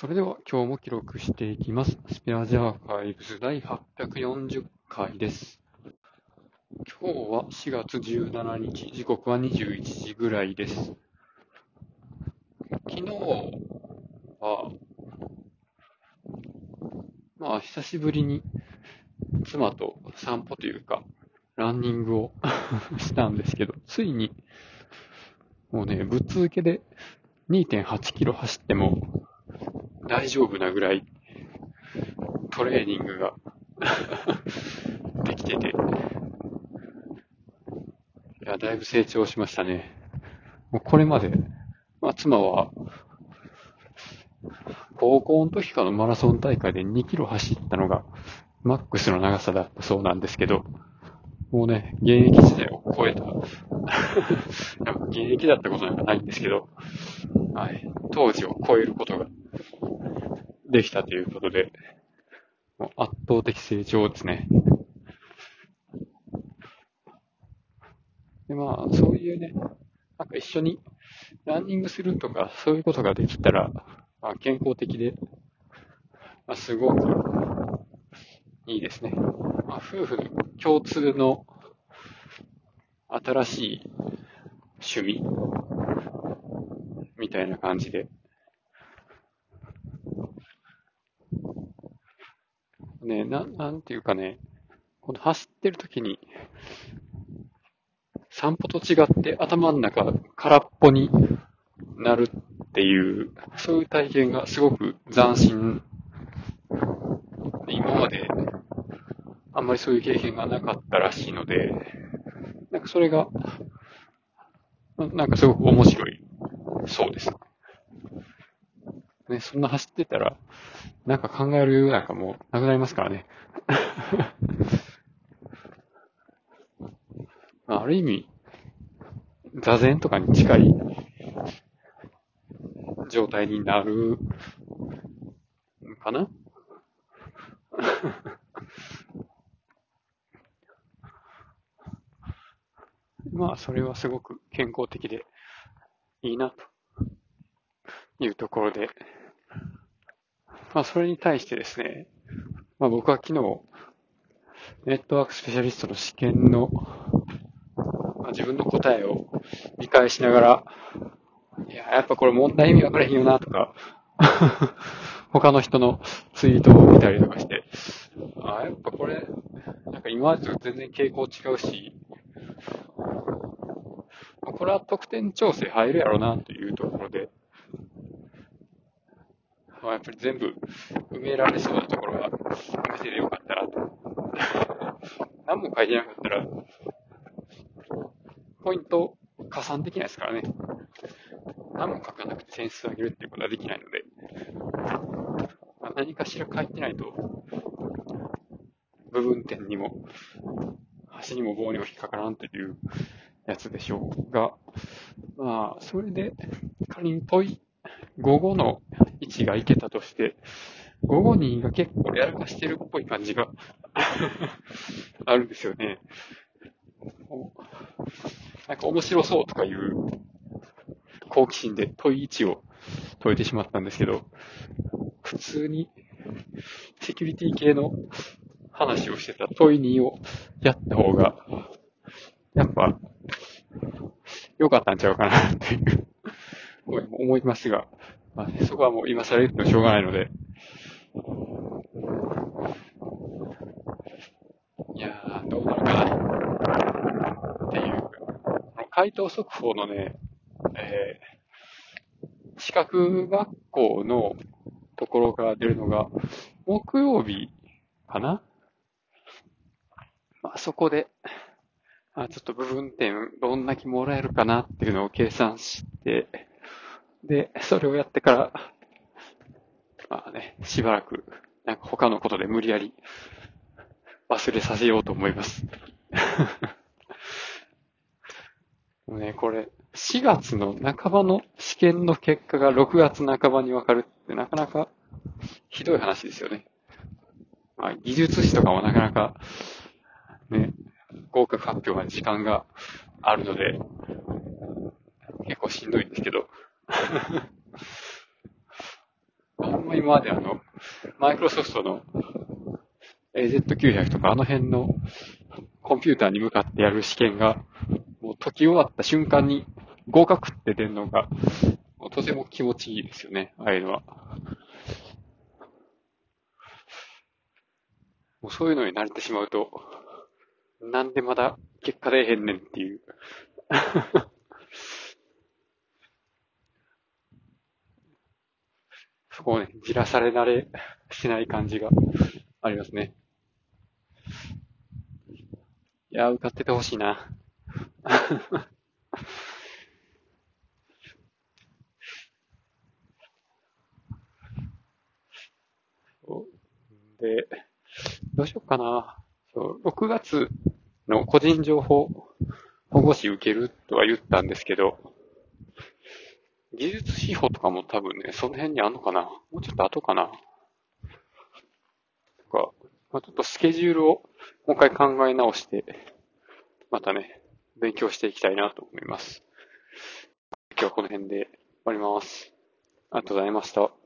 それでは今日も記録していきます。スペアジャーカイブス第840回です。今日は4月17日、時刻は21時ぐらいです。昨日は、まあ久しぶりに妻と散歩というか、ランニングを したんですけど、ついに、もうね、ぶっ続けで2.8キロ走っても大丈夫なぐらいトレーニングが できてて、いや、だいぶ成長しましたね。もうこれまで、まあ妻は、高校の時からのマラソン大会で2キロ走ったのがマックスの長さだったそうなんですけど、もうね、現役時代を超えた。現役だったことなんかないんですけど、はい、当時を超えることができたということで、もう圧倒的成長ですね。で、まあ、そういうね、なんか一緒にランニングするとか、そういうことができたら、まあ、健康的で、まあ、すごくいいですね。まあ、夫婦共通の新しい趣味みたいな感じで、ね、な、なんていうかね、この走ってる時に、散歩と違って頭の中空っぽになるっていう、そういう体験がすごく斬新。今まであんまりそういう経験がなかったらしいので、なんかそれが、ななんかすごく面白いそうです。ね、そんな走ってたら、なんか考える余裕なんかもうなくなりますからね。ある意味、座禅とかに近い状態になるかな？まあ、それはすごく健康的でいいなというところで、まあ、それに対してですね、まあ、僕は昨日、ネットワークスペシャリストの試験の、まあ、自分の答えを理解しながら、いや、やっぱこれ問題意味分からへんよなとか、他の人のツイートを見たりとかして、あ、やっぱこれ、なんか今までと全然傾向違うし、これは得点調整入るやろなというと、まあ、やっぱり全部埋められそうなところは埋めてでよかったなと。何も書いてなかったら、ポイント加算できないですからね。何も書かなくて点数上げるっていうことはできないので、まあ、何かしら書いてないと、部分点にも、端にも棒にも引っかからんというやつでしょうが、まあ、それで仮に問い、午後の位置がいけたとして、午後にが結構やらかしてるっぽい感じが。あるんですよね。なんか面白そうとかいう好奇心で問い1を解いてしまったんですけど、普通にセキュリティ系の話をしてた問い2をやった方が、やっぱ良かったんちゃうかなっていう思いますが、まあ、そこはもう今更言ってもしょうがないので、いやー、どうなるかな。っていう、回答速報のね、えー、資格学校のところから出るのが、木曜日かな。まあ、そこで、あちょっと部分点どんだけもらえるかなっていうのを計算して、で、それをやってから、まあね、しばらく、なんか他のことで無理やり忘れさせようと思います。もうね、これ、4月の半ばの試験の結果が6月半ばにわかるってなかなかひどい話ですよね。まあ、技術士とかもなかなか、ね、合格発表まで時間があるので、結構しんどいんですけど、あんま今まであの、マイクロソフトの AZ900 とかあの辺のコンピューターに向かってやる試験が、もう解き終わった瞬間に合格って出るのが、とても気持ちいいですよね、ああいうのは。もうそういうのに慣れてしまうと、なんでまだ結果出えへんねんっていうそこをね、じらされ慣れしない感じがありますね。いや、歌っててほしいな。で、どうしようかな。そう、6月の個人情報保護士受けるとは言ったんですけど、技術指法とかも多分ね、その辺にあんのかな？もうちょっと後かな？とか、まあ、ちょっとスケジュールをもう一回考え直して、またね、勉強していきたいなと思います。今日はこの辺で終わります。ありがとうございました。